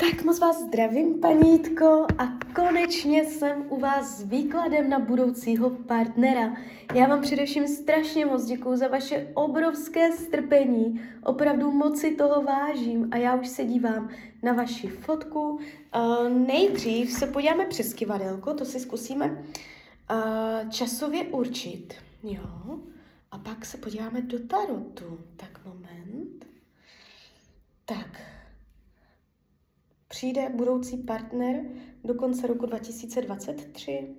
Tak moc vás zdravím, panítko, a konečně jsem u vás s výkladem na budoucího partnera. Já vám především strašně moc děkuju za vaše obrovské strpení, opravdu moc si toho vážím a já už se dívám na vaši fotku. Uh, nejdřív se podíváme přes kivadelko, to si zkusíme uh, časově určit, jo, a pak se podíváme do tarotu. Tak moment. Tak, Přijde budoucí partner do konce roku 2023?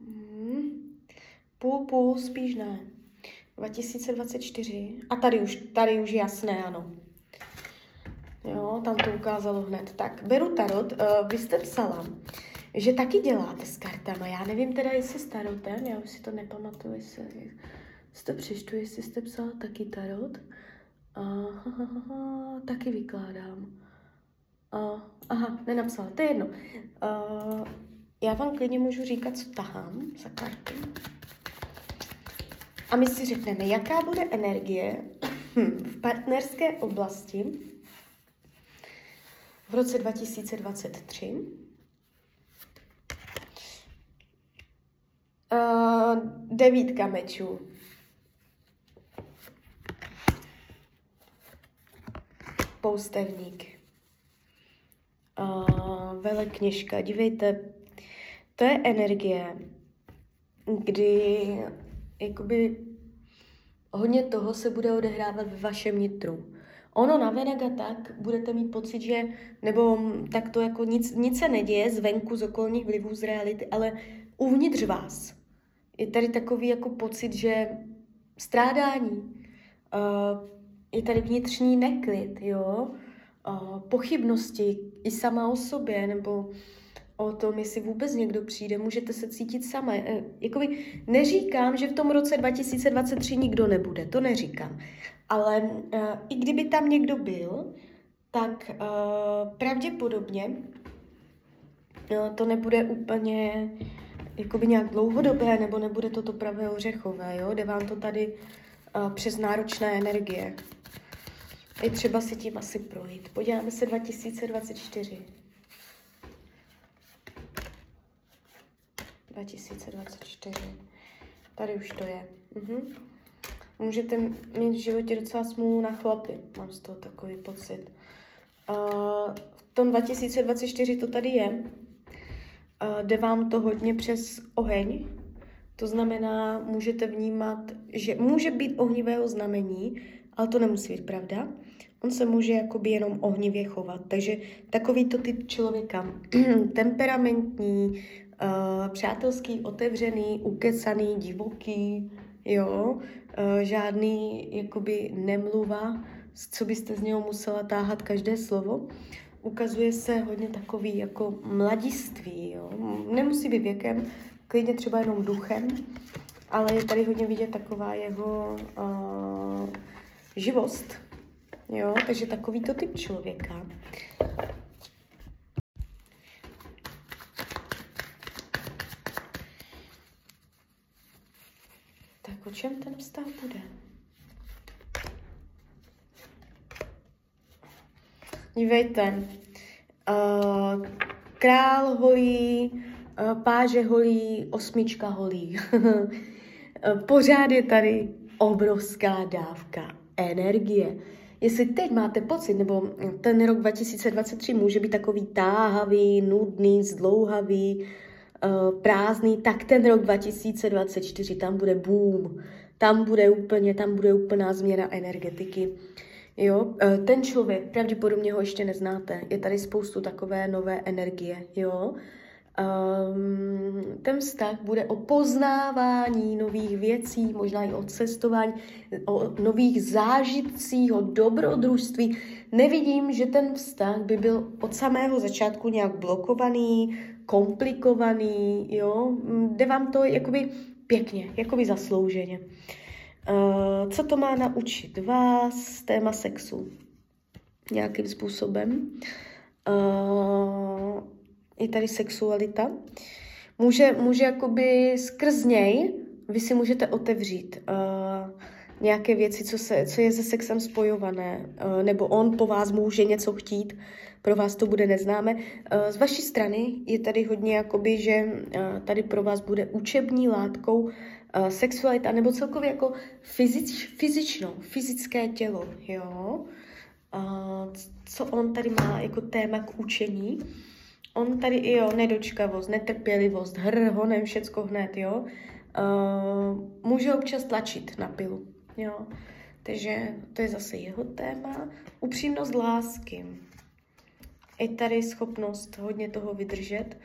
Hmm. Půl, půl, spíš ne. 2024. A tady už, tady už jasné, ano. Jo, tam to ukázalo hned. Tak, beru tarot. Uh, vy jste psala, že taky děláte s kartama. Já nevím teda, jestli s tarotem, já už si to nepamatuju, jestli, jestli to přečtu, jestli jste psala taky tarot. Aha, taky vykládám. Uh, aha, nenapsala, to je jedno. Uh, já vám klidně můžu říkat, co tahám za karty. A my si řekneme, jaká bude energie v partnerské oblasti v roce 2023. Uh, devítka mečů. Poustevník. Uh, velekněžka, dívejte, to je energie, kdy jakoby hodně toho se bude odehrávat ve vašem nitru. Ono na a tak budete mít pocit, že, nebo tak to jako nic, nic se neděje zvenku, z okolních vlivů, z reality, ale uvnitř vás. Je tady takový jako pocit, že strádání, uh, je tady vnitřní neklid, jo, o, pochybnosti i sama o sobě, nebo o tom, jestli vůbec někdo přijde, můžete se cítit sama. E, jakoby neříkám, že v tom roce 2023 nikdo nebude, to neříkám. Ale e, i kdyby tam někdo byl, tak e, pravděpodobně to nebude úplně jakoby nějak dlouhodobé, nebo nebude to to pravé ořechové, jo? Jde vám to tady přes náročné energie. Je třeba si tím asi projít. Podíváme se 2024. 2024. Tady už to je. Mhm. Můžete mít v životě docela smůlu na chlapy. Mám z toho takový pocit. Uh, v tom 2024 to tady je. Uh, jde vám to hodně přes oheň. To znamená, můžete vnímat, že může být ohnivého znamení, ale to nemusí být pravda. On se může jakoby jenom ohnivě chovat. Takže takovýto typ člověka, temperamentní, uh, přátelský, otevřený, ukecaný, divoký, jo, uh, žádný jakoby nemluva, co byste z něho musela táhat každé slovo. Ukazuje se hodně takový jako mladiství, jo. Nemusí být věkem, klidně třeba jenom duchem, ale je tady hodně vidět taková jeho uh, živost. Jo, takže takovýto typ člověka. Tak o čem ten vztah bude? Dívejte, uh, král holí, uh, páže holí, osmička holí. Pořád je tady obrovská dávka energie. Jestli teď máte pocit, nebo ten rok 2023 může být takový táhavý, nudný, zdlouhavý, eh, prázdný, tak ten rok 2024 tam bude boom, tam bude úplně, tam bude úplná změna energetiky. Jo, eh, ten člověk, pravděpodobně ho ještě neznáte, je tady spoustu takové nové energie, jo. Um, ten vztah bude o poznávání nových věcí, možná i o cestování, o nových zážitcích, o dobrodružství. Nevidím, že ten vztah by byl od samého začátku nějak blokovaný, komplikovaný, jo. Jde vám to jakoby pěkně, jakoby zaslouženě. Uh, co to má naučit vás téma sexu? Nějakým způsobem. Uh, je tady sexualita, může, může jakoby skrz něj vy si můžete otevřít uh, nějaké věci, co, se, co je se sexem spojované, uh, nebo on po vás může něco chtít, pro vás to bude neznáme. Uh, z vaší strany je tady hodně jakoby, že uh, tady pro vás bude učební látkou uh, sexualita, nebo celkově jako fyzič, fyzičnou, fyzické tělo, jo. Uh, co on tady má jako téma k učení. On tady i jo, nedočkavost, netrpělivost, hr, honem, všecko hned, jo. Uh, může občas tlačit na pilu, jo. Takže to je zase jeho téma. Upřímnost lásky. Je tady schopnost hodně toho vydržet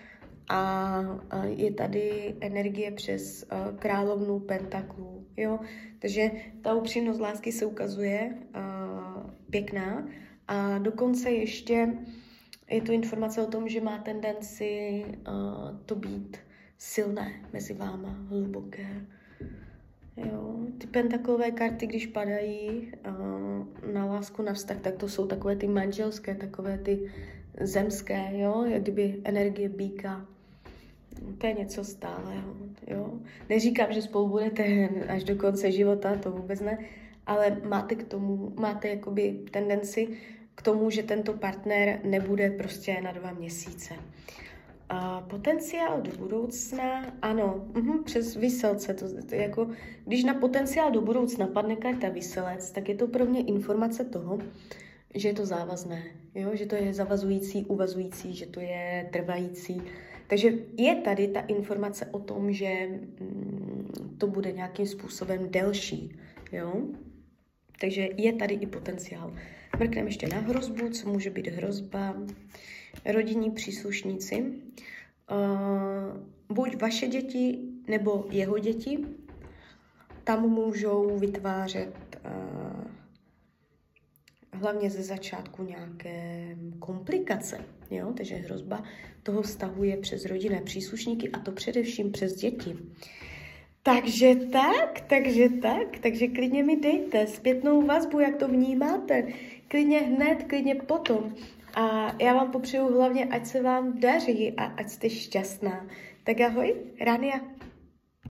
a, je tady energie přes uh, královnu pentaklů, jo. Takže ta upřímnost lásky se ukazuje uh, pěkná a dokonce ještě je to informace o tom, že má tendenci uh, to být silné mezi váma, hluboké. Jo, ty pentaklové karty, když padají uh, na lásku, na vztah, tak to jsou takové ty manželské, takové ty zemské, jo, jak kdyby energie býka. To je něco stálého, jo. Neříkám, že spolu budete až do konce života, to vůbec ne, ale máte k tomu, máte jakoby tendenci k tomu, že tento partner nebude prostě na dva měsíce. A potenciál do budoucna, ano, uh, přes vyselce, to, to jako, když na potenciál do budoucna padne karta vyselec, tak je to pro mě informace toho, že je to závazné, jo? že to je zavazující, uvazující, že to je trvající. Takže je tady ta informace o tom, že mm, to bude nějakým způsobem delší. Jo? Takže je tady i potenciál. Mrkneme ještě na hrozbu, co může být hrozba. Rodinní příslušníci. Uh, buď vaše děti nebo jeho děti tam můžou vytvářet uh, hlavně ze začátku nějaké komplikace. Jo? Takže hrozba toho vztahu je přes rodinné příslušníky a to především přes děti. Takže tak, takže tak, takže klidně mi dejte zpětnou vazbu, jak to vnímáte. Klidně hned, klidně potom. A já vám popřeju hlavně, ať se vám daří a ať jste šťastná. Tak ahoj, Rania.